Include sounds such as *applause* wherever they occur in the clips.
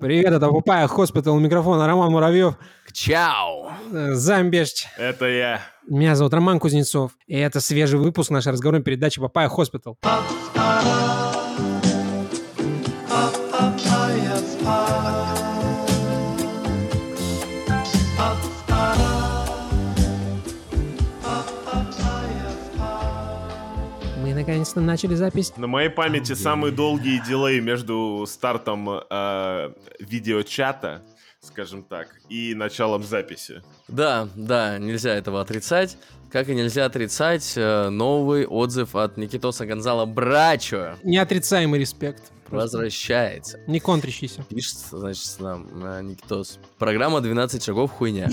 Привет, это Papaya Hospital, микрофон Роман Муравьев, Чао! э, Замбешч. Это я. Меня зовут Роман Кузнецов, и это свежий выпуск нашей разговорной передачи Papaya Hospital. Мы наконец-то начали запись. На моей памяти самые долгие дилей между стартом э, видеочата, скажем так, и началом записи. Да, да, нельзя этого отрицать. Как и нельзя отрицать э, новый отзыв от Никитоса Гонзала Брачо. Неотрицаемый респект. Возвращается. Не контрящийся. Пишет, значит, нам э, Никитос. Программа 12 шагов хуйня.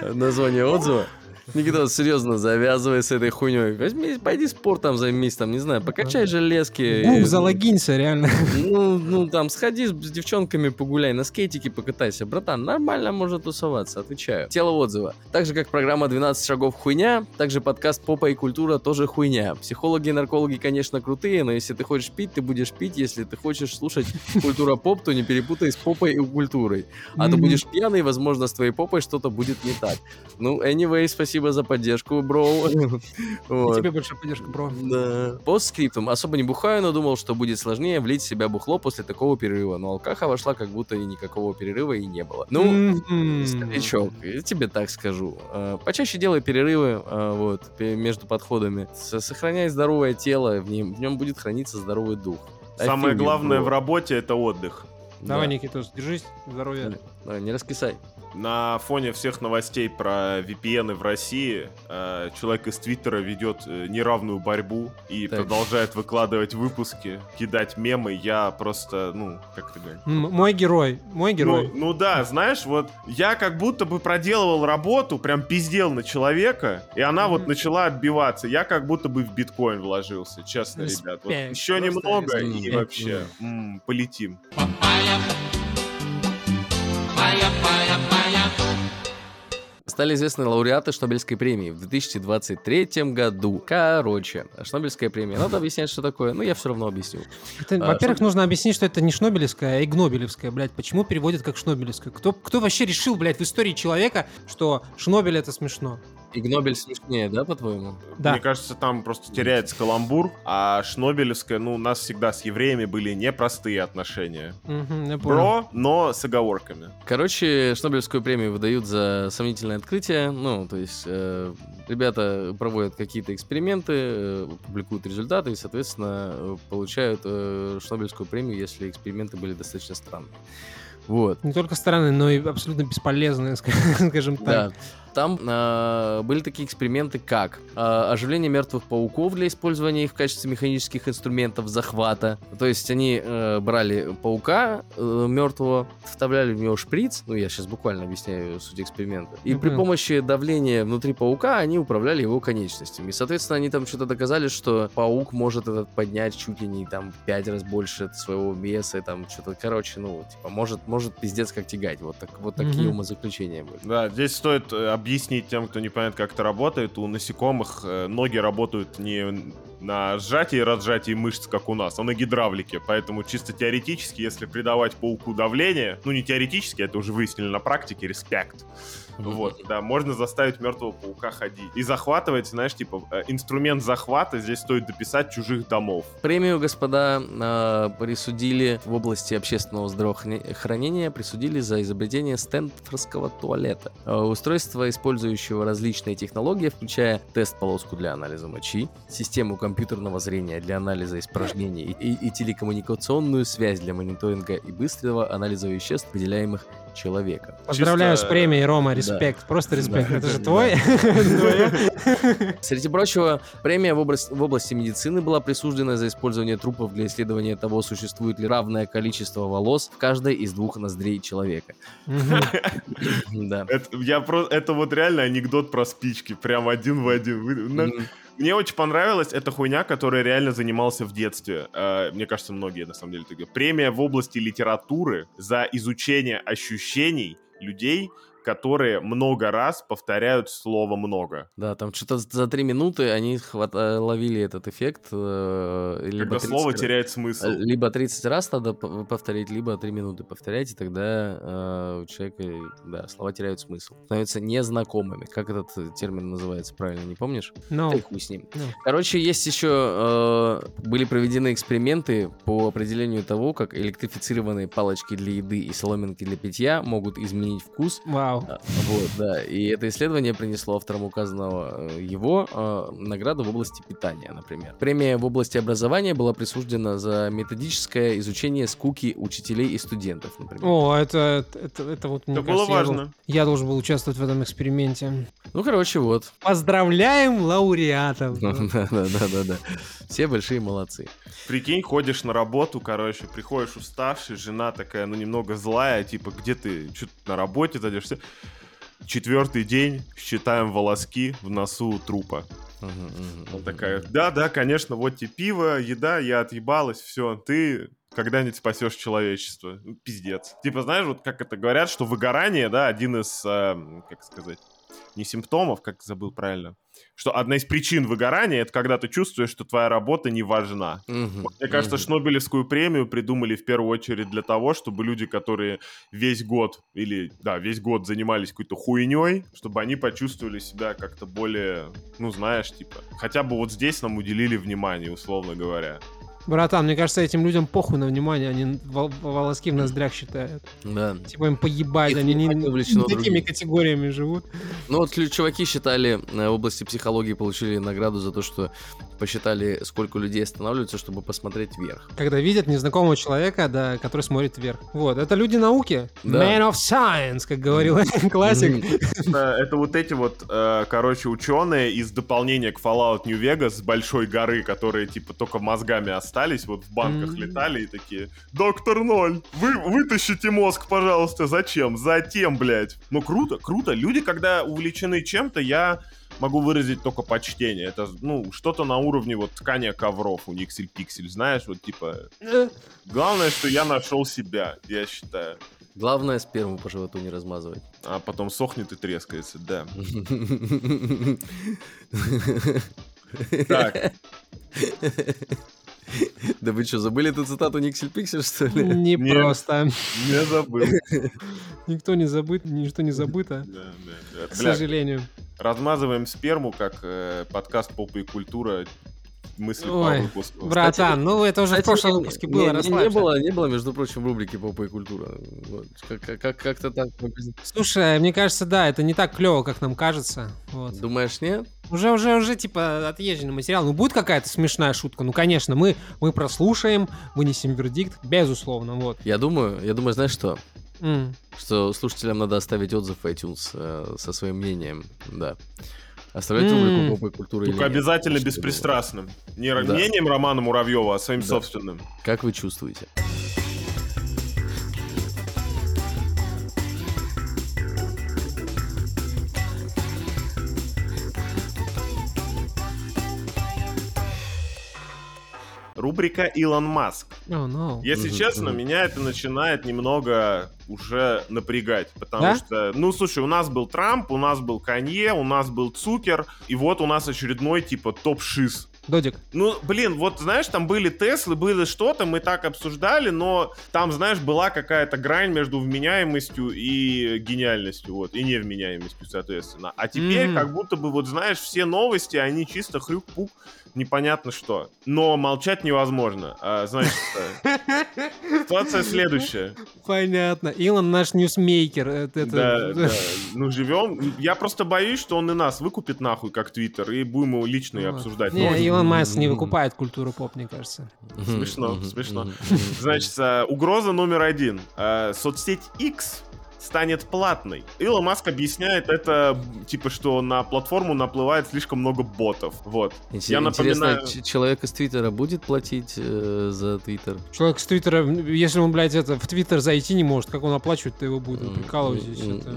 *laughs* Название отзыва. Никитос, серьезно, завязывай с этой хуйней. Возьми, пойди спортом займись, там, не знаю, покачай железки. Гук, залогинься, реально. Ну, ну, там, сходи с, с девчонками погуляй, на скейтике покатайся. Братан, нормально можно тусоваться, отвечаю. Тело отзыва. Так же, как программа 12 шагов хуйня, также подкаст Попа и культура тоже хуйня. Психологи и наркологи, конечно, крутые, но если ты хочешь пить, ты будешь пить. Если ты хочешь слушать культура поп, то не перепутай с попой и культурой. А то будешь пьяный, возможно, с твоей попой что-то будет не так. Ну, anyway, спасибо за поддержку, бро. *laughs* Вот. Тебе большая поддержка, бро. Да. По скриптам. Особо не бухаю, но думал, что будет сложнее влить в себя бухло после такого перерыва. Но алкаха вошла, как будто и никакого перерыва и не было. Ну, Мгм. старичок, я тебе так скажу. Э, Почаще делай перерывы э, вот, между подходами. Сохраняй здоровое тело, в нем, в нем будет храниться здоровый дух. Самое Офигеть, главное бро. в работе это отдых. Давай, Да. Никитос, держись, здоровья. Давай, не раскисай. На фоне всех новостей про VPN в России э, человек из Твиттера ведет э, неравную борьбу и Так. продолжает выкладывать выпуски, кидать мемы. Я просто, ну, как ты говоришь? М- Мой герой, мой герой. Ну, ну да, знаешь, вот я как будто бы проделывал работу, прям пиздел на человека, и она вот Мгм. начала отбиваться. Я как будто бы в биткоин вложился, честно, ребят. Вот Респект, еще немного и вообще м, полетим. Стали известны лауреаты Шнобельской премии в 2023 году. Короче, Шнобельская премия. Надо объяснять, что такое. Ну, я все равно объясню. Это, А, во-первых, что- нужно объяснить, что это не Шнобелевская, а Игнобелевская, блядь. Почему переводят как Шнобелевская? Кто, кто вообще решил, блядь, в истории человека, что Шнобель это смешно? Игнобель смешнее, да, по-твоему? Да. Мне кажется, там просто теряется каламбур, а Шнобелевская, ну, у нас всегда с евреями были непростые отношения. Понял. Бро, но с оговорками. Короче, Шнобелевскую премию выдают за сомнительное открытие. Ну, то есть, э, ребята проводят какие-то эксперименты, э, публикуют результаты и, соответственно, получают э, Шнобелевскую премию, если эксперименты были достаточно странные. Вот. Не только странные, но и абсолютно бесполезные, *laughs* ска- скажем так. Да. Там а, были такие эксперименты, как а, оживление мертвых пауков для использования их в качестве механических инструментов захвата. То есть они э, брали паука э, мертвого, вставляли в него шприц, ну я сейчас буквально объясняю суть эксперимента, и при Мгм. помощи давления внутри паука они управляли его конечностями. И, соответственно, они там что-то доказали, что паук может этот поднять чуть ли не там в пять раз больше своего веса, там что-то, короче, ну, типа, может, может пиздец как тягать. Вот, так, вот такие Мгм. умозаключения были. Да, здесь стоит э, объяснить тем, кто не понимает, как это работает. У насекомых э, ноги работают не на сжатии и разжатии мышц, как у нас, а на гидравлике. Поэтому чисто теоретически, если придавать пауку давление, ну не теоретически, это уже выяснили на практике, респект. Вот, да, можно заставить мертвого паука ходить. И захватывать, знаешь, типа, э, инструмент захвата здесь стоит дописать чужих домов. Премию, господа, э, присудили в области общественного здравоохранения, присудили за изобретение стэнфордского туалета. Э, Устройство, использующего различные технологии, включая тест-полоску для анализа мочи, систему компьютерного зрения для анализа испражнений и, и телекоммуникационную связь для мониторинга и быстрого анализа веществ, выделяемых человеком. Поздравляю Чисто- с премией, Рома, Да. респект, просто респект. Да. Это же Да. твой? *laughs* Среди прочего, премия в области, медицины была присуждена за использование трупов для исследования того, существует ли равное количество волос в каждой из двух ноздрей человека. *laughs* Да. Это вот реально анекдот про спички, прям один в один. Мне очень понравилась эта хуйня, которая реально занимался в детстве. Э, Мне кажется, многие на самом деле такие. Премия в области литературы за изучение ощущений людей, которые много раз повторяют слово «много». Да, там что-то за три минуты они хват... э, ловили этот эффект. э, Когда Либо 30 слово раз- теряет смысл. э, Либо 30 раз надо п- повторить, либо 3 минуты повторять, и тогда э, у человека, да, слова теряют смысл. Становятся незнакомыми. Как этот э, термин называется правильно, не помнишь? Ну, Да и хуй с ним. ну. Короче, есть еще э, были проведены эксперименты по определению того, как электрифицированные палочки для еды и соломинки для питья могут изменить вкус. Вау. А, Вот, да. И это исследование принесло авторам указанного э, его э, награду в области питания, например. Премия в области образования была присуждена за методическое изучение скуки учителей и студентов, например. О, это, это, это вот, мне Это было кажется, я важно. дол- Я должен был участвовать в этом эксперименте. Ну, короче, вот. Поздравляем лауреатов. *laughs* Да-да-да-да. Все большие молодцы. Прикинь, ходишь на работу, короче, приходишь уставший, жена такая, ну, немного злая, типа, где ты, что на работе задержишься? Четвертый день, считаем волоски в носу трупа. Мгм, такая, да, да, конечно, вот тебе пиво, еда, я отъебалась, все, ты когда-нибудь спасешь человечество. Пиздец. Типа, знаешь, вот как это говорят, что выгорание, да, один из, э, как сказать, не симптомов, как забыл правильно, что одна из причин выгорания это когда ты чувствуешь, что твоя работа не важна. Мгм, Мне кажется, мгм. Шнобелевскую премию придумали в первую очередь для того, чтобы люди, которые весь год или, да, весь год занимались какой-то хуйней, чтобы они почувствовали себя как-то более, ну, знаешь, типа, хотя бы вот здесь нам уделили внимание, условно говоря. Братан, мне кажется, этим людям похуй на внимание, они вол- волоски в ноздрях считают. Да. Типа им поебать, Их они не, не такими категориями живут. Ну вот чуваки считали, э, в области психологии получили награду за то, что посчитали, сколько людей останавливаются, чтобы посмотреть вверх. Когда видят незнакомого человека, да, который смотрит вверх. Вот, это люди науки. Да. Man of science, как говорил *laughs* классик. Это, это вот эти вот, э, короче, ученые из дополнения к Fallout New Vegas с большой горы, которые, типа, только мозгами остались, вот в банках летали и такие, доктор Ноль, вы вытащите мозг, пожалуйста, зачем? Затем, блядь. Ну, круто, круто. Люди, когда увлечены чем-то, я могу выразить только почтение. Это, ну, что-то на уровне вот ткания ковров у Никсель Пиксель, знаешь, вот, типа, *laughs* главное, что я нашел себя, я считаю. Главное, сперму по животу не размазывать. А потом сохнет и трескается, да. *laughs* Так, *laughs* *laughs* Да вы что, забыли эту цитату Никсель Пиксель, что ли? Не Не. просто. не забыл. *laughs* Никто не забыт, ничто не забыто, к сожалению. размазываем сперму, как э, подкаст «Попа и культура». Мысли по Ой, выпуску. Братан, ну это уже в прошлом не- выпуске не- было, не, не расслабься. было, не было, между прочим, в рубрике «Попа и культура». Вот. Как- как- как- Как-то так. Слушай, мне кажется, да, это не так клево, как нам кажется. Вот. Думаешь, нет? Уже, уже, уже, типа, отъезженный материал. Ну, будет какая-то смешная шутка. Ну, конечно, мы, мы прослушаем, вынесем вердикт, безусловно, вот. Я думаю, я думаю, знаешь что? М. Что слушателям надо оставить отзыв в iTunes э, со своим мнением, да. Оставлять М. рубрику «Попа и культура» или Только нет? обязательно беспристрастным. Не Да. мнением Романа Муравьева, а своим Да. собственным. Как вы чувствуете? Рубрика «Илон Маск». Oh, no. Если Мгм, честно, меня это начинает немного уже напрягать, потому Да? что, ну, слушай, у нас был Трамп, у нас был Канье, у нас был Цукер, и вот у нас очередной, типа, топ-шиз. Додик. Ну, блин, вот знаешь, там были Теслы, было что-то, мы так обсуждали, но там, знаешь, была какая-то грань между вменяемостью и гениальностью, вот, и невменяемостью, соответственно. А теперь, Мгм. как будто бы, вот знаешь, все новости, они чисто хрюк-пук, непонятно что. Но молчать невозможно. А, значит, э, ситуация следующая. Понятно. Илон наш ньюсмейкер. Это, это- Да, да. Ну, живем. Я просто боюсь, что он и нас выкупит нахуй, как Твиттер, и будем его лично и обсуждать. Не. Илон Маск не выкупает культуру поп, мне кажется. Смешно, смешно. Значит, э, угроза номер один. Э, Соцсеть X станет платной. Илон Маск объясняет это, типа, что на платформу наплывает слишком много ботов. Вот. Инте- Я Интересно, напоминаю- ч- человек из Твиттера будет платить э, за Твиттер? Человек с Твиттера, если он, блядь, это, в Твиттер зайти не может, как он оплачивает-то его будет? Вы прикалываетесь. М, это.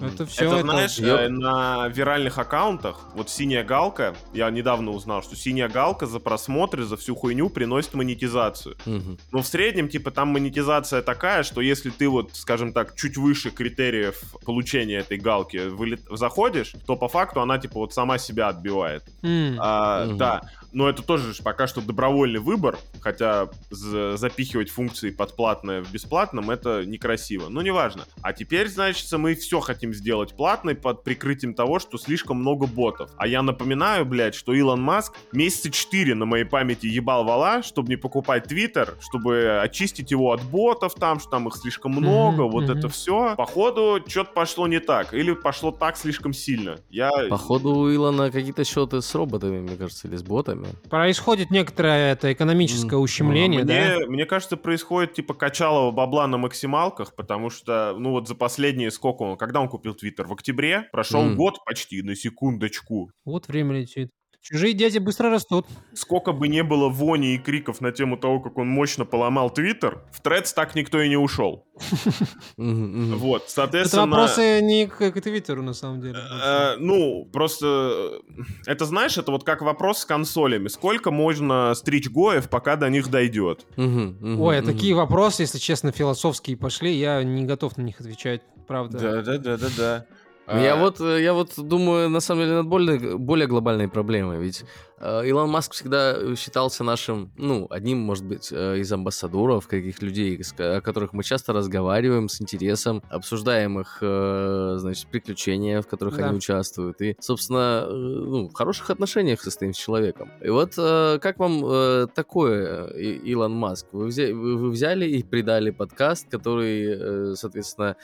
Это все это, это... знаешь, Ёп. э, на виральных аккаунтах, вот синяя галка, я недавно узнал, что синяя галка за просмотры, за всю хуйню приносит монетизацию. Мгм. Но в среднем, типа, там монетизация такая, что если ты вот, скажем так, чуть выше критериев получения этой галки вылет- заходишь, то по факту она, типа, вот сама себя отбивает. М. А, Мгм. Да, но это тоже ж пока что добровольный выбор, хотя за- запихивать функции под платное в бесплатном это некрасиво. Но неважно. А теперь, значит, мы все хотим сделать платной под прикрытием того, что слишком много ботов. А я напоминаю, блядь, что Илон Маск месяца 4 на моей памяти ебал вала, чтобы не покупать Твиттер, чтобы очистить его от ботов там, что там их слишком много, Мгм, вот мгм. это все. Походу, что-то пошло не так. Или пошло так слишком сильно. Я... Походу у Илона какие-то счеты с роботами, мне кажется, или с ботами. Происходит некоторое это экономическое ущемление, да? мне, мне кажется, происходит типа качалово бабла на максималках, потому что, ну вот за последние сколько он, когда он купил Твиттер? В октябре? Прошел М. год почти, на секундочку. Вот время летит. Чужие дети быстро растут. Сколько бы не было вони и криков на тему того, как он мощно поломал Твиттер, в Threads так никто и не ушел. *laughs* Вот, Это соответственно... вопросы не к, к Твиттеру, на самом деле. Э, ну, просто э, это знаешь, это вот как вопрос с консолями. Сколько можно стричь гоев, пока до них дойдет? Ой, а такие вопросы, если честно, философские пошли, я не готов на них отвечать, правда. да, да, да, да. Ну, Я вот, э, я вот думаю, на самом деле, над более, более глобальной проблемой. Ведь Илон Маск всегда считался нашим, ну, одним, может быть, э, из амбассадоров, каких людей, о которых мы часто разговариваем с интересом, обсуждаем их, э, значит, приключения, в которых Да. они участвуют. И, собственно, э, ну, в хороших отношениях состоим с человеком. И вот э, как вам э, такое, э, Илон Маск? Вы, взя- вы вы взяли и придали подкаст, который, э, соответственно,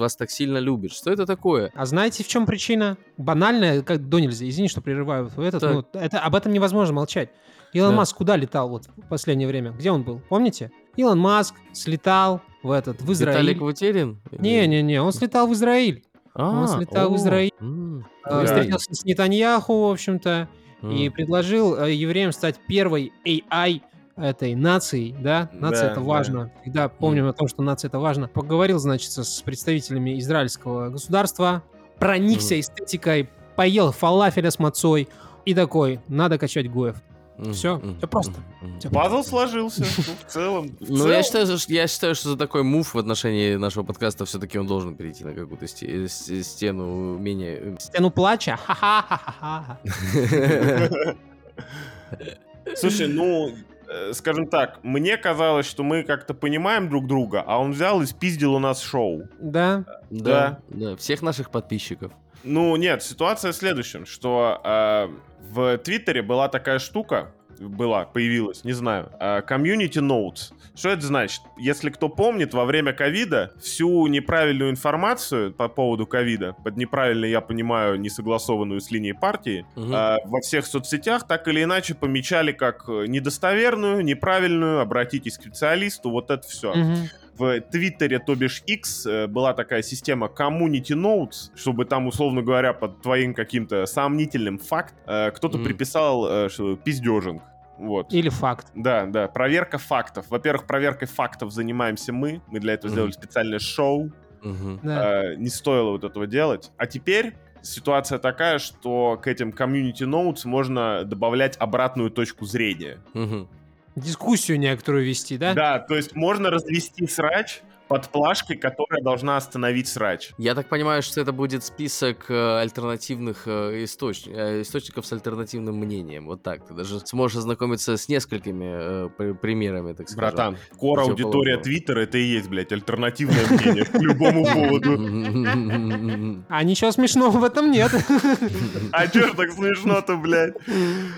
вас так сильно любит. Что это такое? А знаете, в чем причина? Банальная, как до нельзя. Извини, что прерываю. Этот, Так. ну, это, об этом невозможно молчать. Илон Да. Маск куда летал вот в последнее время? Где он был? Помните? Илон Маск слетал в этот, в Израиль. Виталик Вутерин? Не-не-не, он слетал в Израиль. А, Он слетал в о, Израиль. м, Да. Встретился с Нетаньяху, в общем-то, и м. предложил э, евреям стать первой AI этой нацией, да? Нация Да, это да. важно. Всегда помним о том, что нация это важно. Поговорил, значит, с представителями израильского государства, проникся эстетикой, поел фалафеля с мацой и такой, надо качать Гоев. М, всё просто. Всё Пазл сложился. Ну, в целом. в Ну, я считаю, что, я считаю, что за такой мув в отношении нашего подкаста все-таки он должен перейти на какую-то сте- с- стену менее... Стену плача, ха-ха-ха-ха-ха. Слушай, ну, э, скажем так, мне казалось, что мы как-то понимаем друг друга, а он взял и спиздил у нас шоу. Да, Да, да, всех наших подписчиков. Ну, нет, ситуация в следующем, что э, в Твиттере была такая штука, была, появилась, не знаю, э, Community Notes. Что это значит? Если кто помнит, во время ковида всю неправильную информацию по поводу ковида, под неправильно я понимаю несогласованную с линией партии, Мгм. э, во всех соцсетях так или иначе помечали как э, недостоверную, неправильную, обратитесь к специалисту, вот это все. Мгм. В Твиттере, то бишь X, э, была такая система Community Notes, чтобы там, условно говоря, под твоим каким-то сомнительным факт э, кто-то Мгм. приписал э, что пиздежинг. Вот. или факт. Да, да, проверка фактов. Во-первых, проверкой фактов занимаемся мы. Мы для этого Мгм. сделали специальное шоу. Мгм. Да. Э, не стоило вот этого делать. А теперь ситуация такая, что к этим Community Notes можно добавлять обратную точку зрения. Мгм. Дискуссию некоторую вести, да? Да, то есть можно развести срач под плашкой, которая должна остановить срач. Я так понимаю, что это будет список э, альтернативных э, источ- э, источников с альтернативным мнением. Вот так. Ты даже сможешь ознакомиться с несколькими э, при- примерами, так сказать. Братан, кор аудитория. Твиттера это и есть, блядь, альтернативное мнение по любому *laughs* поводу. *laughs* А ничего смешного в этом нет. А чё ж так смешно-то, блядь?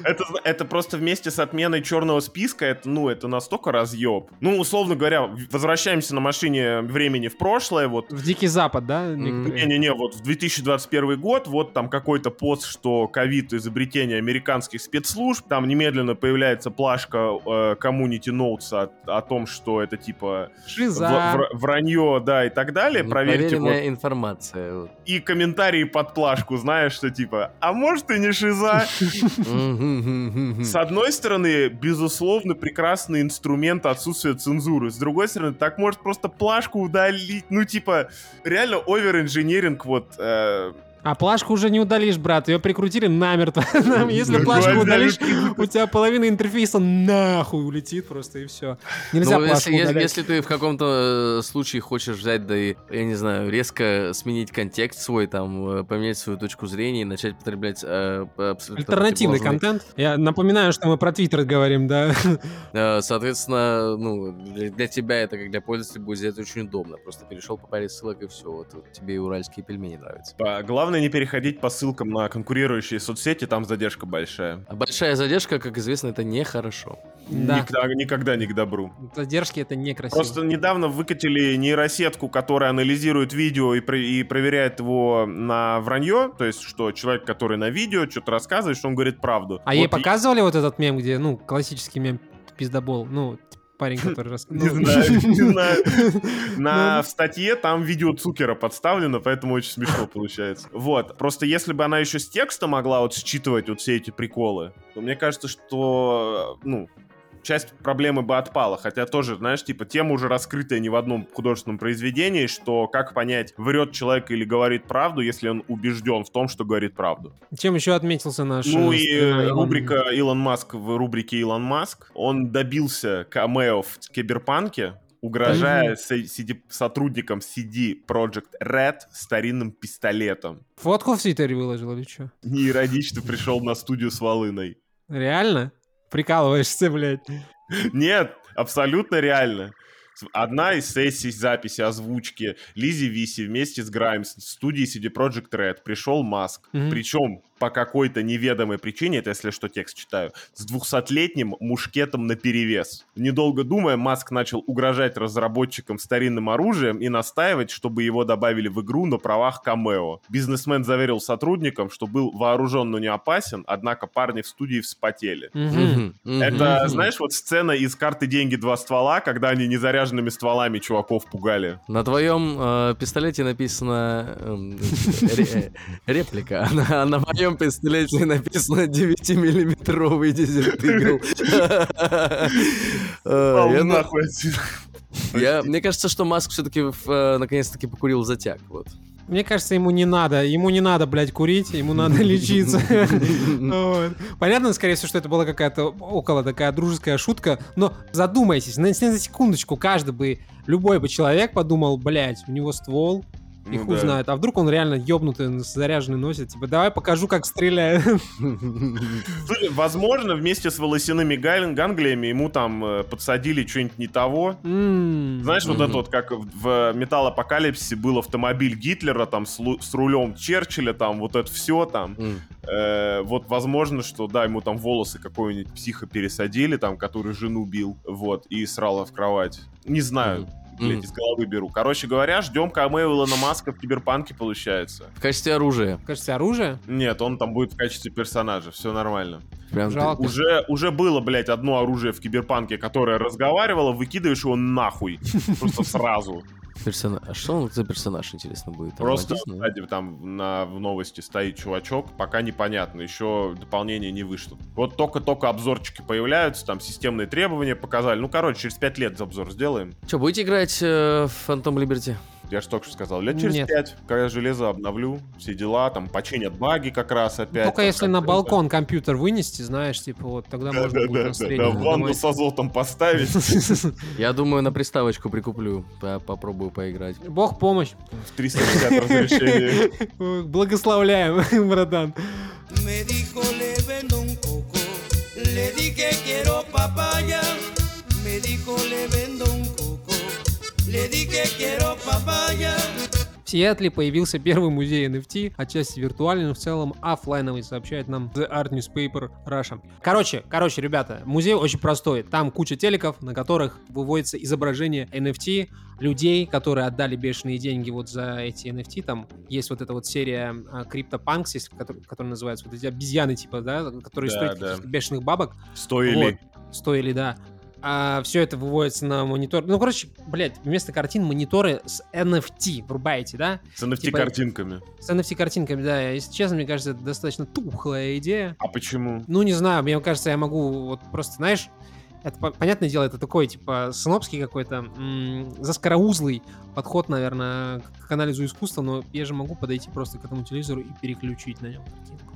Это, это просто вместе с отменой черного списка, это, ну, это настолько разъеб. Ну, условно говоря, возвращаемся на машине времени в прошлое, вот В Дикий Запад, да? Не-не-не, вот в 2021 год, вот там какой-то пост, что ковид изобретение американских спецслужб, там немедленно появляется плашка э, Community Notes о, о том, что это типа Шиза. в- вр- вранье, да, и так далее. Проверьте вот. Информация. вот. И комментарии под плашку, знаешь, что типа, а может и не шиза? С одной стороны, безусловно, прекрасный инструмент отсутствия цензуры. С другой стороны, так может просто плакать плашку удалить. Ну, типа, реально овер-инженеринг вот... э, А плашку уже не удалишь, брат. Ее прикрутили намертво. *laughs* Нам, Если Ну, плашку удалишь, у тебя половина интерфейса нахуй улетит просто и все. Нельзя Ну, плашку если, если ты в каком-то э, случае хочешь взять, да и, я не знаю, резко сменить контекст свой, там, э, поменять свою точку зрения и начать потреблять э, абсолютно Альтернативный противоположный- контент. Я напоминаю, что мы про Твиттер говорим, да. *laughs* Соответственно, ну, для, тебя это, как для пользователя, будет сделать очень удобно. Просто перешел по паре ссылок и все. Вот, вот тебе и уральские пельмени нравятся. По- Главное не переходить по ссылкам на конкурирующие соцсети, там задержка большая. А большая задержка, как известно, это нехорошо. Да. Никогда, никогда не к добру. Задержки это некрасиво. Просто недавно выкатили нейросетку, которая анализирует видео и, про- и проверяет его на вранье, то есть что человек, который на видео что-то рассказывает, что он говорит правду. А ей Вот показывали вот этот мем, где, ну, классический мем пиздобол, ну, парень, *laughs* который рассказывал. *laughs* Не знаю, не *laughs* знаю. На, в статье там видео Цукера подставлено, поэтому очень смешно получается. Вот. Просто если бы она еще с текста могла вот считывать вот все эти приколы, то мне кажется, что, ну, часть проблемы бы отпала. Хотя тоже, знаешь, типа, тема уже раскрытая не в одном художественном произведении, что как понять, врет человек или говорит правду, если он убежден в том, что говорит правду. Чем еще отметился наш... Ну э, и Илон? рубрика Илон Маск в рубрике Илон Маск. Он добился камео в Киберпанке, угрожая с- CD сотрудникам CD Project Red старинным пистолетом. Фотку в Твиттере выложил или что? Неиронично пришел на студию с Волыной. Реально? Прикалываешься, блядь. Нет, абсолютно реально. Одна из сессий записи озвучки Лизи Виси вместе с Граймс в студии CD Project Red пришел Маск. Мгм. Причем по какой-то неведомой причине, это если что текст читаю, с двухсотлетним мушкетом на перевес. Недолго думая, Маск начал угрожать разработчикам старинным оружием и настаивать, чтобы его добавили в игру на правах камео. Бизнесмен заверил сотрудникам, что был вооружен, но не опасен, однако парни в студии вспотели. Это, знаешь, вот сцена из карты деньги два ствола, когда они незаряженными стволами чуваков пугали. На твоем э, пистолете написано эм, ре- реплика, а на, на моем пистолете написано 9-миллиметровый дезерт игл. *laughs* Э, я нахуй я- Мне кажется, что Маск все-таки наконец-таки покурил затяг. Вот. Мне кажется, ему не надо. Ему не надо, блядь, курить, ему надо *laughs* лечиться. *laughs* Понятно, скорее всего, что это была какая-то около такая дружеская шутка, но задумайтесь, на, на секундочку, каждый бы, любой бы человек подумал, блядь, у него ствол, и Ну хуй да. знает. А вдруг он реально ёбнутый, заряженный носит, типа, давай покажу, как стреляю. *laughs* Слушай, Возможно, вместе с волосяными ган- ганглиями ему там э, подсадили что-нибудь не того. Знаешь, вот это вот, как в Металлопокалипсисе был автомобиль Гитлера, там, с, лу- с рулем Черчилля, там, вот это все там. Э, вот, возможно, что, да, ему там волосы какой-нибудь психа пересадили, там, который жену бил, вот, и срала в кровать. Не знаю, блядь, Мгм. из головы беру. Короче говоря, ждем камео Илона Маска в Киберпанке, получается. В качестве оружия. Кажется, оружие? Нет, он там будет в качестве персонажа, все нормально. Прям Жалко. Уже, уже было, блядь, одно оружие в Киберпанке, которое разговаривало, выкидываешь его нахуй. Просто сразу. Персона- А что он за персонаж, интересно, будет? Там Просто, написано? кстати, там на, в новости стоит чувачок, пока непонятно, еще дополнение не вышло. Вот только-только обзорчики появляются, там системные требования показали. Ну, короче, через 5 лет обзор сделаем. Че, будете играть э, в Phantom Liberty? Я же только что сказал, лет через Нет. 5, когда я железо обновлю, все дела, там починят баги как раз опять. Только там если на балкон компьютер вынести, знаешь, типа, вот тогда Да, можно да, будет да, на да, да, ванну нажимать. с азотом поставить *laughs* Я думаю, на приставочку прикуплю. По- Попробую поиграть. Бог помощь. в 360 разрешении. *laughs* Благословляем, *laughs* братан. Le dije quiero papaya. Me dijo le vendo un В Сиэтле появился первый музей NFT, отчасти виртуальный, но в целом оффлайновый, сообщает нам The Art Newspaper Russia. Короче, короче, ребята, музей очень простой. Там куча телеков, на которых выводится изображение NFT, людей, которые отдали бешеные деньги вот за эти NFT. Там есть вот эта вот серия а, CryptoPunks, если- который- которая называется вот эти обезьяны, типа, да, которые Да, стоят да. бешеных бабок. Стоили. Вот, стоили, да. А все это выводится на монитор. Ну, короче, блядь, вместо картин мониторы с NFT врубаете, да? С NFT Типа- картинками. С NFT-картинками, да. Если честно, мне кажется, это достаточно тухлая идея. А почему? Ну, не знаю, мне кажется, я могу вот просто, знаешь, это, по- понятное дело, это такой, типа, снобский какой-то, м, заскороузлый подход, наверное, к анализу искусства, но я же могу подойти просто к этому телевизору и переключить на нем картинку.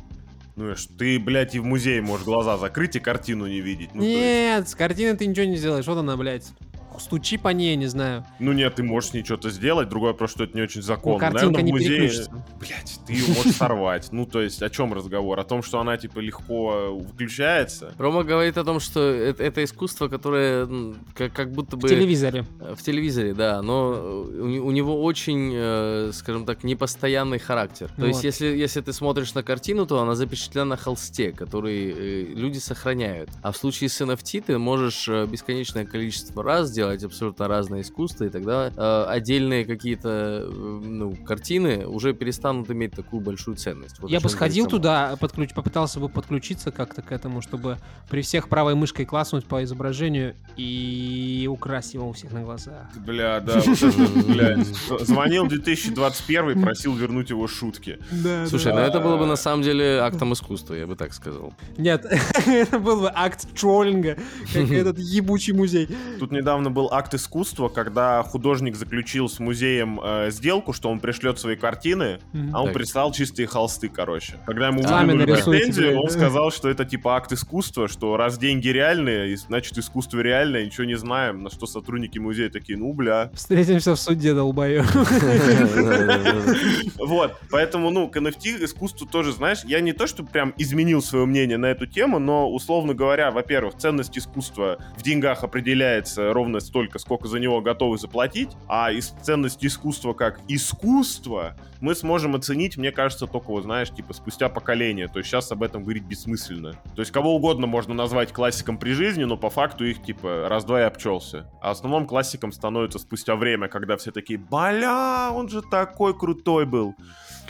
Ну, ишь, ты, блядь, и в музее можешь глаза закрыть и картину не видеть. Ну, то есть- Нет, с картиной ты ничего не сделаешь. Вот она, блядь. Стучи по ней, не знаю. ну нет, ты можешь ничего-то сделать, другой вопрос, что это не очень законно. Ну, картинка Наверное, в музее... Блять, ты ее можешь сорвать. Ну, то есть, о чем разговор? О том, что она, типа, легко включается? Рома говорит о том, что это, это искусство, которое как, как будто бы... В телевизоре. Э, В телевизоре, да, но э, у, у него очень, э, скажем так, непостоянный характер. То есть, Вот. если, если ты смотришь на картину, то она запечатлена на холсте, который э, люди сохраняют. А в случае с NFT ты можешь э, бесконечное количество раз делать абсолютно разное искусство, и тогда э, отдельные какие-то э, ну, картины уже перестанут иметь такую большую ценность. Вот я бы сходил туда, подключ... попытался бы подключиться как-то к этому, чтобы при всех правой мышкой класснуть по изображению и украсть его у всех на глазах. Бля, да, вот это, блядь. *laughs* Звонил 2021, просил вернуть его шутки. Да, Слушай, ну это было бы на самом деле актом искусства, я бы так сказал. Нет, *laughs* это был бы акт троллинга, как *laughs* этот ебучий музей. Тут недавно был акт искусства, когда художник заключил с музеем э, сделку, что он пришлет свои картины, Мгм. а он Так. прислал чистые холсты, короче. Когда ему Сами выдвинули претензию, он сказал, что это типа акт искусства, что раз деньги реальные, значит искусство реальное, ничего не знаем. На что сотрудники музея такие, ну бля. Встретимся в суде, долбою. *laughs* *laughs* Вот, поэтому, ну, к NFT искусству тоже, знаешь, я не то, что прям изменил свое мнение на эту тему, но, условно говоря, во-первых, ценность искусства в деньгах определяется ровно столько, сколько за него готовы заплатить, а из ценность искусства как искусство мы сможем оценить, мне кажется, только, вот, знаешь, типа спустя поколение. То есть сейчас об этом говорить бессмысленно. То есть кого угодно можно назвать классиком при жизни, но по факту их, типа, раз-два и обчелся. А основном классиком становится спустя время, когда все такие, бля, он же такой крутой был.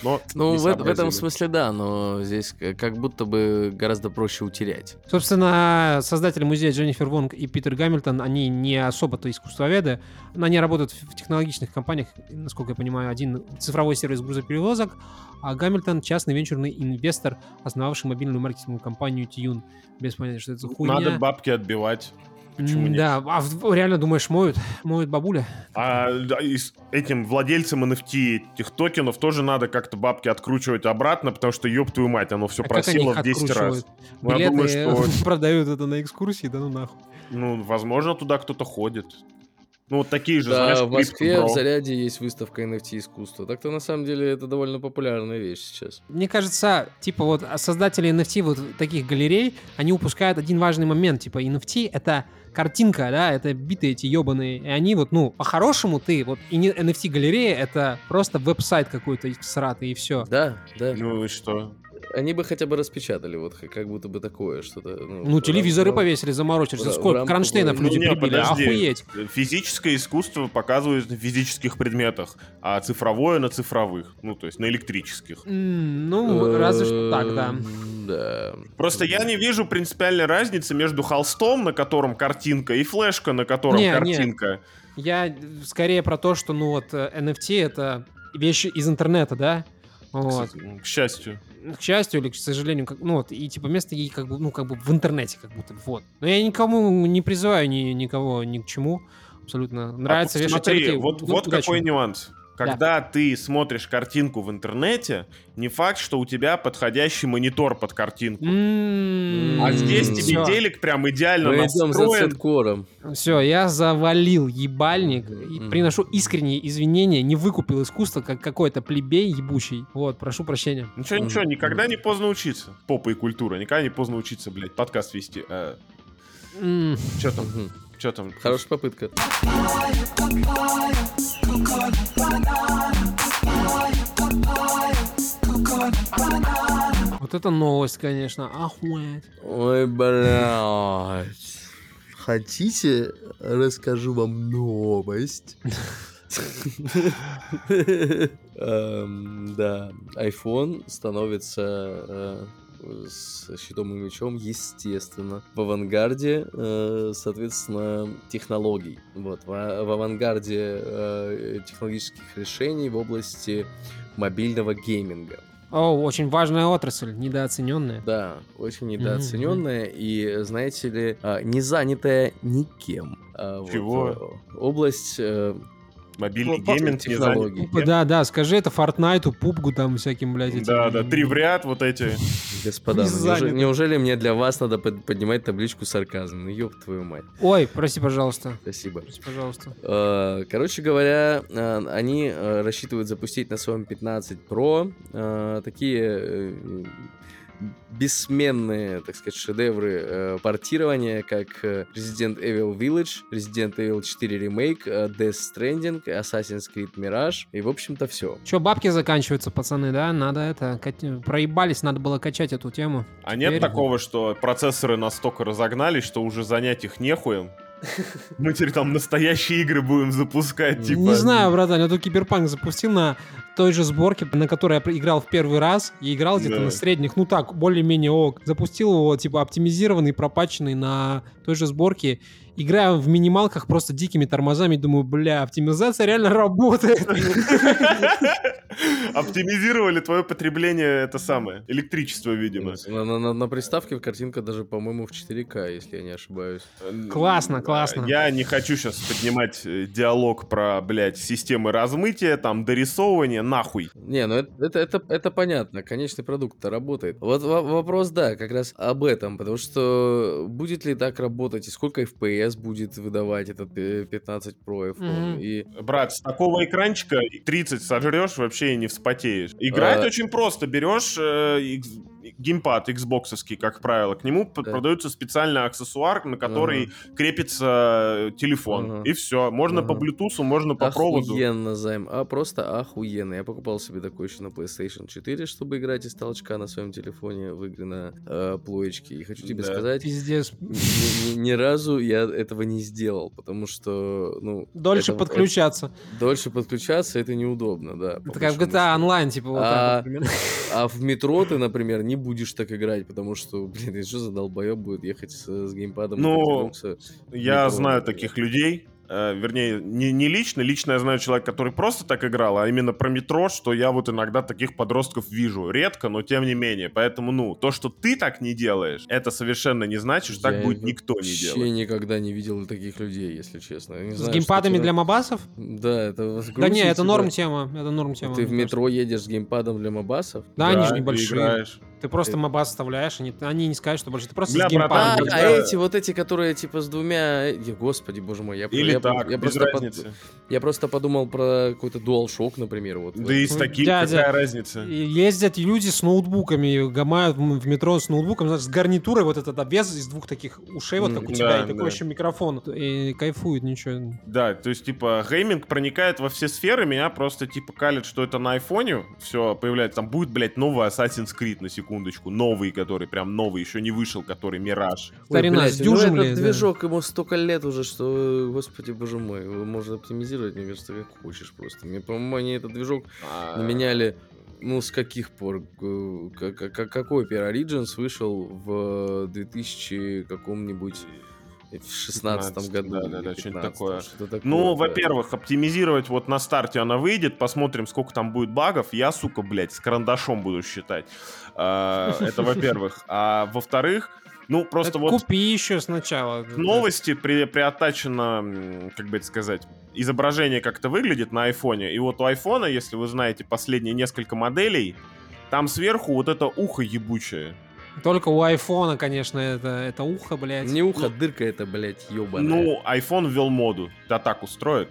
Но Ну, не в, в этом смысле да, но здесь как будто бы гораздо проще утерять. Собственно, создатели музея Дженнифер Вонг и Питер Гамильтон, они не особо-то искусствоведы, но они работают в технологичных компаниях, насколько я понимаю, один цифровой сервис грузоперевозок, а Гамильтон частный венчурный инвестор, основавший мобильную маркетинговую компанию Tune. Без понятия, что это за хуйня. Надо бабки отбивать. Почему нет? Да, а реально думаешь, моют? Моют бабуля? А этим владельцам NFT этих токенов тоже надо как-то бабки откручивать обратно, потому что, ёб твою мать, оно все А их в 10 раз. Ну, я думаю, что, *laughs* продают это на экскурсии, да ну нахуй. ну, возможно, туда кто-то ходит. Ну, вот такие же, Да, знаешь, в Москве крипто-бро. в Заряде есть выставка NFT искусства. Так-то на самом деле это довольно популярная вещь сейчас. Мне кажется, типа вот создатели NFT вот таких галерей, они упускают один важный момент. Типа NFT — это картинка, да, это биты эти ебаные. И они вот, ну, по-хорошему ты, вот и не NFT-галерея — это просто веб-сайт какой-то сратый, и все. Да, да. Ну и что? Они бы хотя бы распечатали, вот как будто бы такое что-то. Ну, телевизоры в- повесили, заморочились. в Сколько кронштейнов люди Ну, не, прибили, подожди. охуеть. Физическое искусство показывают на физических предметах, а цифровое на цифровых. Ну, то есть на электрических. Ну, разве что так, да. Эм, Да. Просто я не вижу принципиальной разницы между холстом, на котором картинка, и флешка, на котором Не, не. картинка. Я э, скорее про то, что, ну, вот э, NFT — это вещи из интернета, да? Вот. К счастью. к счастью или к сожалению, как, ну вот, и типа место ей как бы, ну, как бы в интернете, как будто, вот. Но я никому не призываю ни, никого ни к чему. Абсолютно. Нравится А вешать смотри, вот, ну, вот удачи. какой нюанс. Когда ты смотришь картинку в интернете, не факт, что у тебя подходящий монитор под картинку. М, А здесь тебе всё. телек прям идеально Мы идем за настроен. Все, я завалил ебальник и Мгм. приношу искренние извинения, не выкупил искусство, как какой-то плебей ебучий. Вот, прошу прощения. Ничего, Мгм. ничего, никогда не поздно учиться. Попа и культура. Никогда не поздно учиться, блядь, подкаст вести. А, М, Че там? Мгм. Че там? Хорошая попытка. Вот это новость, конечно, охуеть. Ой, блядь. Хотите, расскажу вам новость? Эм, Да, iPhone становится э, с щитом и мечом, естественно, в авангарде, э, соответственно, технологий. Вот, в, в авангарде э, технологических решений в области мобильного гейминга. О, очень важная отрасль, недооцененная. Да, очень недооцененная и, знаете ли, а, не занятая никем. А, вот, Чего? э, область э, Мобильный по- гейминг не технологий. занят. Да, да, скажи это Фортнайту, пубгу там всяким, блядь, этим. Да, да, три в ряд вот эти. Господа, Не ну неужели, неужели мне для вас надо под- поднимать табличку сарказм? Ну ёб твою мать. Ой, прости, пожалуйста. Спасибо. Прости, пожалуйста. Э, Короче говоря, э, они э, рассчитывают запустить на своем 15 Pro такие бессменные, так сказать, шедевры э, портирования, как э, Resident Evil Village, Resident Evil 4 Remake, э, Death Stranding, Assassin's Creed Mirage и, в общем-то, все. Че, бабки заканчиваются, пацаны, да? Надо это... Проебались, надо было качать эту тему. А нет Теперь- такого, что процессоры настолько разогнались, что уже занять их нехуем? Мы теперь там настоящие игры будем запускать, типа... Не знаю, братан, я тут Киберпанк запустил на той же сборке, на которой я играл в первый раз, и играл где-то Да. на средних, ну так, более-менее ок. Запустил его, типа, оптимизированный, пропаченный на той же сборке. Играю в минималках просто дикими тормозами, думаю, бля, оптимизация реально работает. *laughs* Оптимизировали твое потребление, это самое, электричество, видимо. На, на- на- на приставке картинка даже, по-моему, в 4К, если я не ошибаюсь. Классно, классно. Я не хочу сейчас поднимать э, диалог про, блядь, системы размытия, там, дорисовывания, нахуй. Не, ну это, это, это, понятно, конечный продукт-то работает. Вот во- вопрос, да, как раз об этом, потому что будет ли так работать, и сколько FPS будет выдавать этот э, 15 Pro iPhone, Мгм. и Брат, с такого экранчика 30 сожрешь, вообще и не вспотеешь. Играть А. очень просто. Берешь э, геймпад Xboxовский, как правило, к нему Да. продается специальный аксессуар, на который крепится э, телефон. Ага. И все. Можно по Ага. Bluetooth, можно по проводу. охуенно, займ, а просто охуенно. Я покупал себе такой еще на PlayStation 4, чтобы играть из толчка на своем телефоне в игры на э, плоечке. И хочу тебе Да. сказать, Пиздец. ни, ни- ни разу я этого не сделал, потому что, ну... Дольше это- подключаться. это- дольше подключаться, это неудобно, да. по Это как в GTA. Online, типа, вот А, так вот примерно. А в метро ты, например, не будешь так играть, потому что, *laughs* блин, что за долбоеб будет ехать с, с геймпадом Ну? Я знаю таких людей. Э, вернее, не, не лично. Лично я знаю человека, который просто так играл, а именно про метро, что я вот иногда таких подростков вижу. Редко, но тем не менее. Поэтому, ну, то, что ты так не делаешь, это совершенно не значит, что так Я будет никто не вообще делать. никогда не видел таких людей, если честно. Я не С знаю, геймпадами для мобасов? Да, это Да не, это типа, норм тема. Это норм тема. Ты в метро едешь с геймпадом для мобасов? Да, они же ты небольшие. играешь. Ты просто мобас вставляешь, они, они не скажут, что больше. Ты просто Бля, с геймпадом. А, а эти вот эти, которые типа с двумя... э, Господи, боже мой, я, Или я, так, я без просто под- разницы. я просто подумал про какой-то DualShock, например. Вот. Да и с таким дядя, какая разница? И Ездят люди с ноутбуками, гамают в метро с ноутбуком, знаешь, с гарнитурой, вот этот обвес из двух таких ушей, вот как у да, тебя, и такой да. еще микрофон. И кайфует, ничего. Да, то есть, типа, гейминг проникает во все сферы, меня просто, типа, калят, что это на айфоне, все появляется, там будет, блядь, новый Assassin's Creed, на секундочку, новый, который прям новый, еще не вышел, который Мираж. Ой, Старина, блядь, сдюжим ну ли? этот да? движок, ему столько лет уже, что, господи, боже мой, его можно оптимизировать, мне кажется, как хочешь просто. Мне, по-моему, они этот движок А, наменяли, ну, с каких пор? Г- к- к- Какой Pyro Origins вышел в 2000 каком-нибудь в 16 15, году? да, да, да, что-нибудь 15-м, такое. что-то такое, Ну, да. во-первых, оптимизировать вот на старте она выйдет, посмотрим, сколько там будет багов. Я, сука, блядь, с карандашом буду считать. А, Это во-первых. А во-вторых, ну, просто Так вот Купи еще сначала. к новости при, приотачено, как бы это сказать, изображение как-то выглядит на айфоне. И вот у айфона, если вы знаете последние несколько моделей, там сверху вот это ухо ебучее. Только у айфона, конечно, это, это ухо, блядь. Не ухо, дырка это, блядь, ебаная. Ну, iPhone ввел моду. Да так устроит.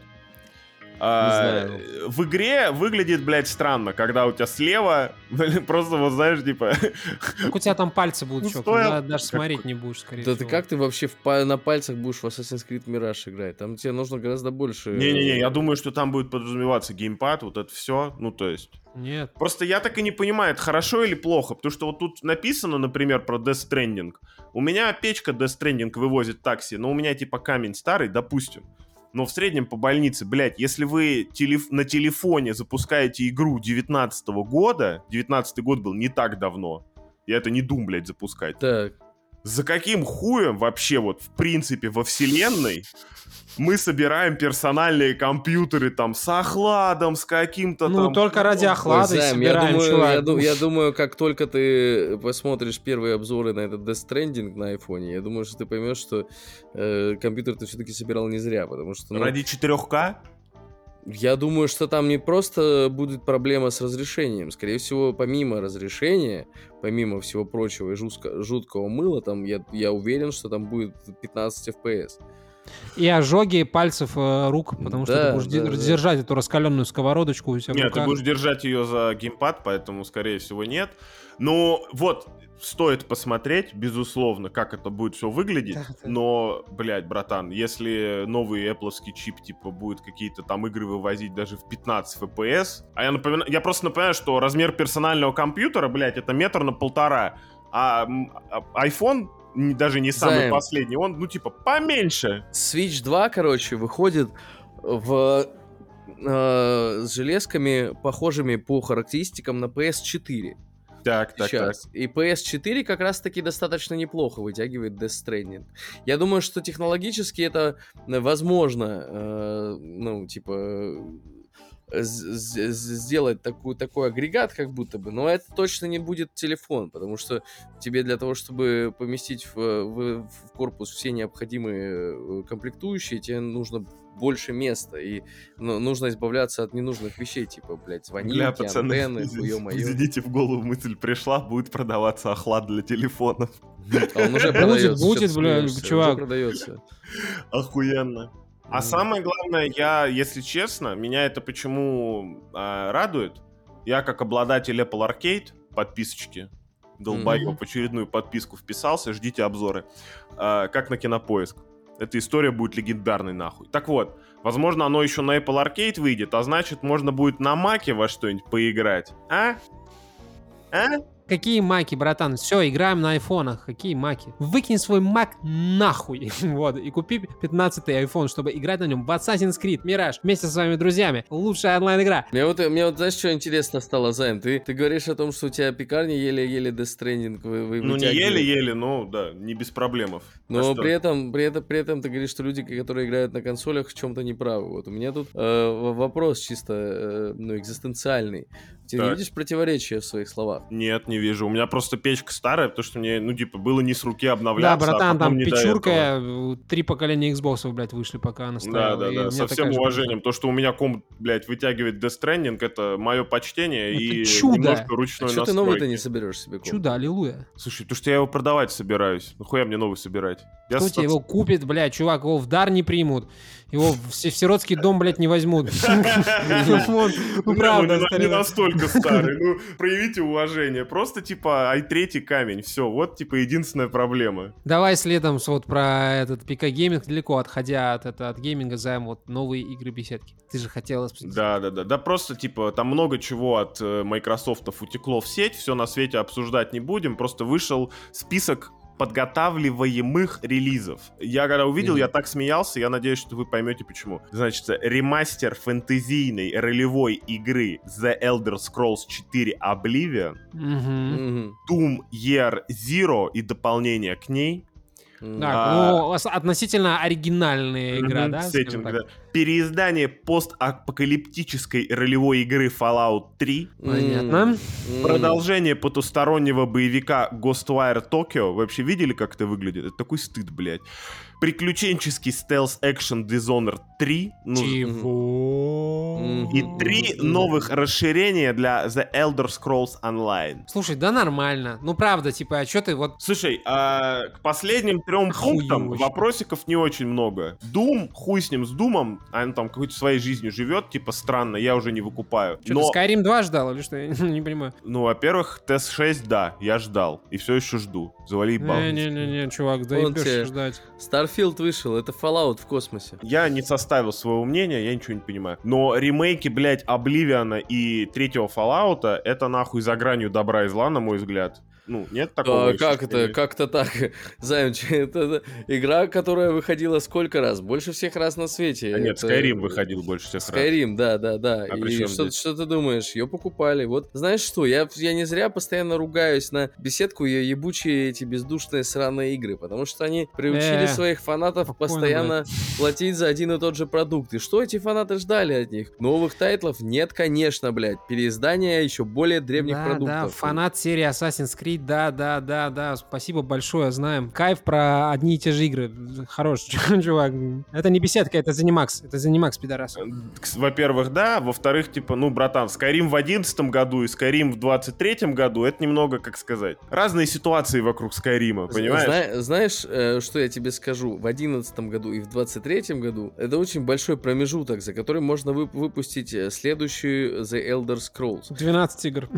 А, знаю. В игре выглядит, блядь, странно, когда у тебя слева *laughs* просто вот знаешь, типа... Как у тебя там пальцы будут, Ну, чё, стоя- да, даже как- смотреть не будешь, скорее Да ты всего. как ты вообще в на пальцах будешь в Assassin's Creed Mirage играть? Там тебе нужно гораздо больше... Не-не-не, я думаю, что там будет подразумеваться геймпад, вот это все. Ну, то есть... Нет. Просто я так и не понимаю, это хорошо или плохо. Потому что вот тут написано, например, про Death Stranding. У меня печка Death Stranding вывозит такси, но у меня типа камень старый, допустим. Но в среднем по больнице, блядь, если вы телеф- на телефоне запускаете игру 19 года, 19 год был не так давно, я это не дум, блядь, запускать. Так, За каким хуем вообще вот в принципе во вселенной мы собираем персональные компьютеры там с охладом, с каким-то Ну, там... только ради Ой, охлады Займ, я думаю, чувак. я, ду- я думаю, как только ты посмотришь первые обзоры на этот Death Stranding на айфоне, я думаю, что ты поймешь, что э, компьютер ты все-таки собирал не зря, потому что... ну, Ради 4К? Я думаю, что там не просто будет проблема с разрешением. Скорее всего, помимо разрешения, помимо всего прочего и жутко- жуткого мыла, там я, я уверен, что там будет 15 FPS. И ожоги пальцев э, рук, потому что Да, ты будешь да, де- да. держать эту раскаленную сковородочку у себя в Нет, ты будешь держать ее за геймпад, поэтому, скорее всего, нет. Ну, вот, стоит посмотреть, безусловно, как это будет все выглядеть. Но, блядь, братан, если новый Apple чип, типа, будет какие-то там игры вывозить даже в 15 FPS, а я напоминаю, я просто напоминаю, что размер персонального компьютера, блядь, это метр на полтора, а а- iPhone даже не самый Займ. последний, он, ну, типа, поменьше. Switch 2, короче, выходит в э, с железками, похожими по характеристикам на PS4 Так, так, так. сейчас. И PS4 как раз-таки достаточно неплохо вытягивает Death Stranding. Я думаю, что технологически это э, возможно, э, ну, типа, э, сделать такую, такой агрегат, как будто бы, но это точно не будет телефон, потому что тебе для того, чтобы поместить в, в- в корпус все необходимые э, комплектующие, тебе нужно больше места, и ну, нужно избавляться от ненужных вещей, типа, блядь, звонилки, Бля, пацаны, антенны, хуё-моё. извините, в голову мысль пришла, будет продаваться охлад для телефонов. А он уже Будет, продается. будет, чё ты бля, смеешься? чувак. Продается. Охуенно. А самое главное, я, если честно, меня это почему а, радует. Я как обладатель Apple Arcade подписочки, долбоеб, Мгм. очередную подписку вписался, ждите обзоры. А, как на Кинопоиск. Эта история будет легендарной нахуй. Так вот, возможно, оно еще на Apple Arcade выйдет, а значит, можно будет на Маке во что-нибудь поиграть. А? А? Какие маки, братан? Все, играем на айфонах. Какие маки? Выкинь свой мак нахуй. *laughs* вот. И купи 15-й iPhone, чтобы играть на нем в Assassin's Creed Mirage вместе со своими друзьями. Лучшая онлайн-игра. Мне вот, мне вот, знаешь, что интересно стало, Займ? Ты, ты говоришь о том, что у тебя пекарни еле-еле Death Stranding вы, вы Ну, не еле-еле, но да, не без проблемов. Но при этом, при, этом, при этом ты говоришь, что люди, которые играют на консолях, в чем-то неправы. Вот у меня тут э, вопрос чисто э, ну, экзистенциальный. Ты не Так. видишь противоречия в своих словах? Нет, не вижу. У меня просто печка старая, потому что мне, ну, типа, было не с руки Да, обновляться. а братан, потом там печурка, три поколения Xbox, блядь, вышли, пока она Да, стояла. да, да. меня Со всем же уважением. То, что у меня комп, блядь, вытягивает Death Stranding, это мое почтение Это и чудо. немножко А ручной что ты настройки. новый-то не соберешь себе комп? Чудо, аллилуйя. Слушай, то, что я его продавать собираюсь. Нахуя мне новый собирать? Я Кто с- тебе его купит, блядь, чувак, его в дар не примут. Его в, в сиротский дом, блядь, не возьмут. *laughs* Ну, Не, правда, не, настолько старый. Ну, проявите уважение. Просто, типа, i3 камень. Все, вот, типа, единственная проблема. Давай следом вот про этот ПК гейминг, далеко отходя от, это, от гейминга, займ вот новые игры Bethesda. Ты же хотел обсудить. Да, да, да. Да просто, типа, там много чего от э, Microsoft утекло в сеть, все на свете обсуждать не будем. Просто вышел список подготавливаемых релизов. Я когда увидел, Мгм. я так смеялся, я надеюсь, что вы поймете почему. Значит, ремастер фэнтезийной ролевой игры The Elder Scrolls 4 Oblivion. Мгм. Doom Year Zero и дополнение к ней. Так, А- ну, ос- относительно оригинальная игра, да? сеттинг, так? да. Переиздание постапокалиптической ролевой игры Fallout 3, Понятно. Продолжение потустороннего боевика Ghostwire Tokyo. Вы вообще видели, как это выглядит? Это такой стыд, блядь. Приключенческий стелс-экшен Dishonored 3. Ну, Чего? И три новых расширения для The Elder Scrolls Online. Слушай, да нормально. Ну, правда, типа, а что ты вот... Слушай, а к последним трем пунктам вопросиков не очень много. Doom, хуй с ним, с Думом, а он там какой-то своей жизнью живет, типа странно, я уже не выкупаю. Что, Но, ты Skyrim 2 ждал или что? Я *laughs* не понимаю. ну, во-первых, ТС-6, да, я ждал, и все еще жду. Завали ебал. Не-не-не, чувак, Он заебешься тебе- ждать. Starfield вышел, это Fallout в космосе. Я не составил своего мнения, я ничего не понимаю. Но ремейки, блядь, Обливиана и третьего Fallout, это нахуй за гранью добра и зла, на мой взгляд. Ну, нет такого А, как это? Как-то так. *laughs* Займч, это, игра, которая выходила сколько раз? Больше всех раз на свете. А нет, Это- Skyrim выходил больше всех раз. Skyrim, да, да, да. А и что, здесь? что ты думаешь? Ее покупали. Вот знаешь что, я, я не зря постоянно ругаюсь на беседку ее ебучие эти бездушные сраные игры, потому что они приучили Э, своих фанатов спокойно, постоянно *laughs* платить за один и тот же продукт. И что эти фанаты ждали от них? Новых тайтлов? Нет, конечно, блядь. Переиздания еще более древних да, продуктов. да, фанат серии Assassin's Creed, да, да, да, да, спасибо большое, знаем. Кайф про одни и те же игры. Хорош, *laughs* чувак. Это не беседка, это Zenimax, это Zenimax, пидорас. Кс- Во-первых, да. Во-вторых, типа, ну, братан, Skyrim в 11 году и Skyrim в 23 году, это немного, как сказать, разные ситуации вокруг Скайрима, понимаешь? Зна- знаешь, э, что я тебе скажу? В 2011 году и в 2023 году это очень большой промежуток, за который можно вып- выпустить э, следующую The Elder Scrolls. 12 игр.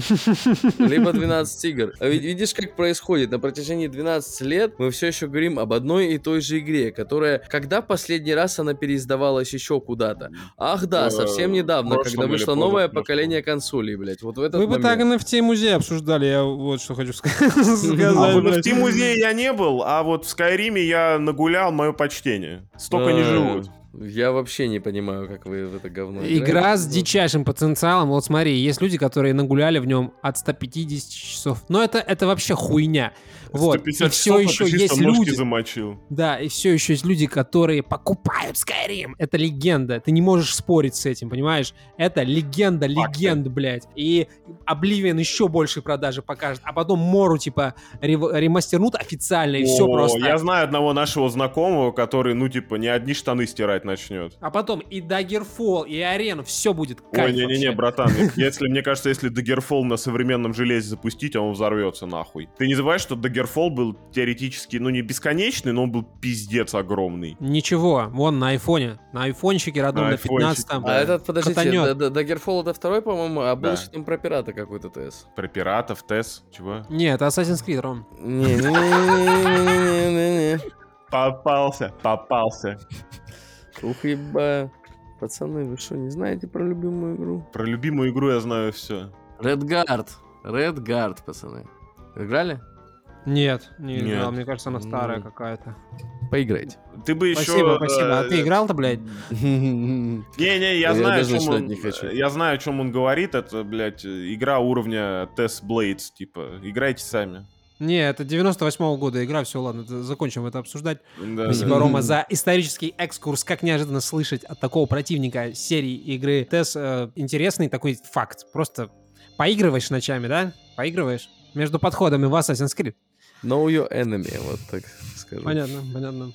Либо *laughs* 12 игр. А ведь видишь, как происходит? На протяжении 12 лет мы все еще говорим об одной и той же игре, которая... Когда последний раз она переиздавалась еще куда-то? Ах да, Э, совсем недавно, в когда вышло новое поколение консолей, блядь. Вот в этот Вы бы так. NFT музей обсуждали, я вот что хочу *laughs* А сказать. в блядь. NFT музее я не был, а вот в Скайриме я нагулял мое почтение. Столько не А, живут. Я вообще не понимаю, как вы в это говно Игра играете, с но- дичайшим потенциалом. Вот смотри, есть люди, которые нагуляли в нем от 150 часов. Но это, это вообще хуйня. Вот. И 150 все часов еще есть люди. замочил. Да, и все еще есть люди, которые покупают Skyrim. Это легенда. Ты не можешь спорить с этим, понимаешь? Это легенда, Факты. легенд, блядь. И Обливион еще больше продажи покажет. А потом Мору, типа, ремастернут официально, и все О, просто. Я знаю одного нашего знакомого, который, ну, типа, не одни штаны стирать начнет. А потом и Daggerfall, и Арену, все будет Ой, не-не-не, братан, *laughs* если, мне кажется, если Daggerfall на современном железе запустить, он взорвется нахуй. Ты не забываешь, что Daggerfall был теоретически, ну, не бесконечный, но он был пиздец огромный. Ничего, вон на айфоне. На айфончике родном На на айфончике, 15 там. А этот, подождите, Катанет. Д- Д- Daggerfall это второй, по-моему, а был Да. еще там про пирата какой-то ТС. Про пиратов, ТЭС, чего? Нет, это Assassin's Creed, Ром. Не-не-не-не-не-не. Попался, попался. Ух, еба. Пацаны, вы что, не знаете про любимую игру? Про любимую игру я знаю все. Redguard. Redguard, пацаны. Играли? Нет, не Нет. играл. Мне кажется, она старая Ну. какая-то. Поиграйте. Ты бы еще... Спасибо, спасибо. А ты играл-то, блядь? *laughs* Не-не, я Я знаю, о чем он... Я знаю, о чем он говорит. Это, блядь, игра уровня Test Blades, типа. Играйте сами. Не, это 98 года игра, все, ладно, закончим это обсуждать. Да, Спасибо, да. Рома, за *laughs* исторический экскурс. Как неожиданно слышать от такого противника серии игры ТЭС э, интересный такой факт. Просто поигрываешь ночами, да? Поигрываешь? Между подходами в Assassin's Creed. Know your enemy, вот так скажу. Понятно, понятно.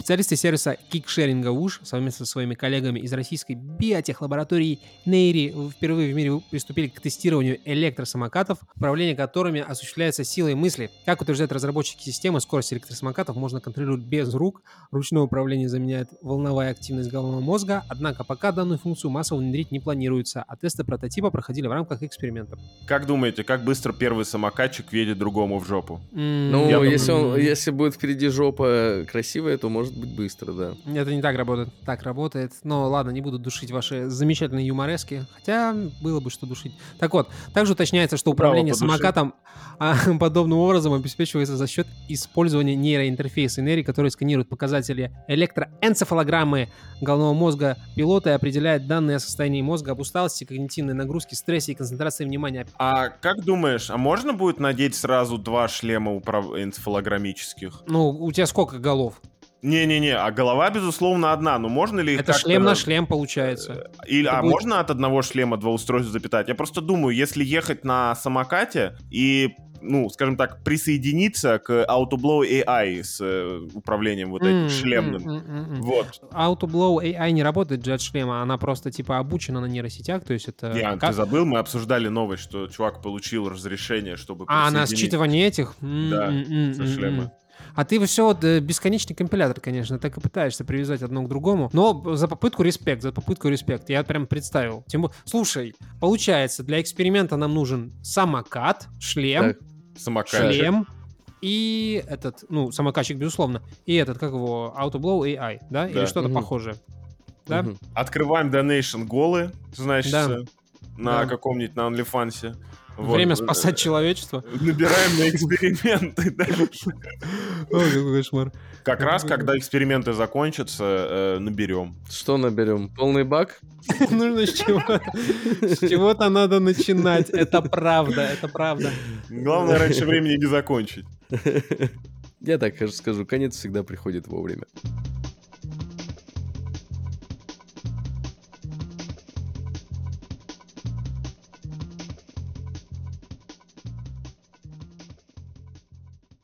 Специалисты сервиса кикшеринга УШ совместно со своими коллегами из российской биотехлаборатории Нейри впервые в мире приступили к тестированию электросамокатов, управление которыми осуществляется силой мысли. Как утверждают разработчики системы, скорость электросамокатов можно контролировать без рук. Ручное управление заменяет волновая активность головного мозга, однако пока данную функцию массово внедрить не планируется, а тесты прототипа проходили в рамках экспериментов. Как думаете, как быстро первый самокатчик едет другому в жопу? Ну, Я думаю, если, он, если будет впереди жопа красивая, то может быть быстро, да. Это не так работает. Так работает. Но ладно, не буду душить ваши замечательные юморески. Хотя было бы что душить. Так вот, также уточняется, что управление подуши. самокатом а, *laughs* подобным образом обеспечивается за счет использования нейроинтерфейса Нейри, который сканирует показатели электроэнцефалограммы головного мозга пилота и определяет данные о состоянии мозга, об усталости, когнитивной нагрузке, стрессе и концентрации внимания. А как думаешь, а можно будет надеть сразу два шлема управ... энцефалограммических? Ну, у тебя сколько голов? Не-не-не, а голова, безусловно, одна. Но можно ли Это шлем на шлем получается. Или, Это а будет- можно от одного шлема два устройства запитать? Я просто думаю, если ехать на самокате и, ну, скажем так, присоединиться к AutoBlow AI с э, управлением вот этим М, шлемным. м, м. Вот. AutoBlow AI не работает же от шлема, она просто типа обучена на нейросетях, то есть это... Ян, как- ты забыл, мы обсуждали новость, что чувак получил разрешение, чтобы А, на считывание этих? М, Да, м, со шлема. А ты все вот э, бесконечный компилятор, конечно, так и пытаешься привязать одно к другому. Но за попытку респект, за попытку респект. Я прям представил. Тем более, слушай, получается, для эксперимента нам нужен самокат, шлем, Так, Самокатчик. шлем и этот, ну, самокатчик, безусловно, и этот, как его, AutoBlow AI, да? Или Да. что-то Мгм. похожее. Да? мгм. Открываем Donation голы, значит, Да. э, на Да. каком-нибудь на OnlyFans. Вот. Время спасать человечество. Набираем на эксперименты. Ой, какой кошмар. Как раз, когда эксперименты закончатся, э, наберем. Что наберем? Полный бак? *laughs* Нужно с чего-то. С чего-то надо начинать. Это правда, это правда. Главное, раньше времени не закончить. *laughs* Я так скажу, конец всегда приходит вовремя.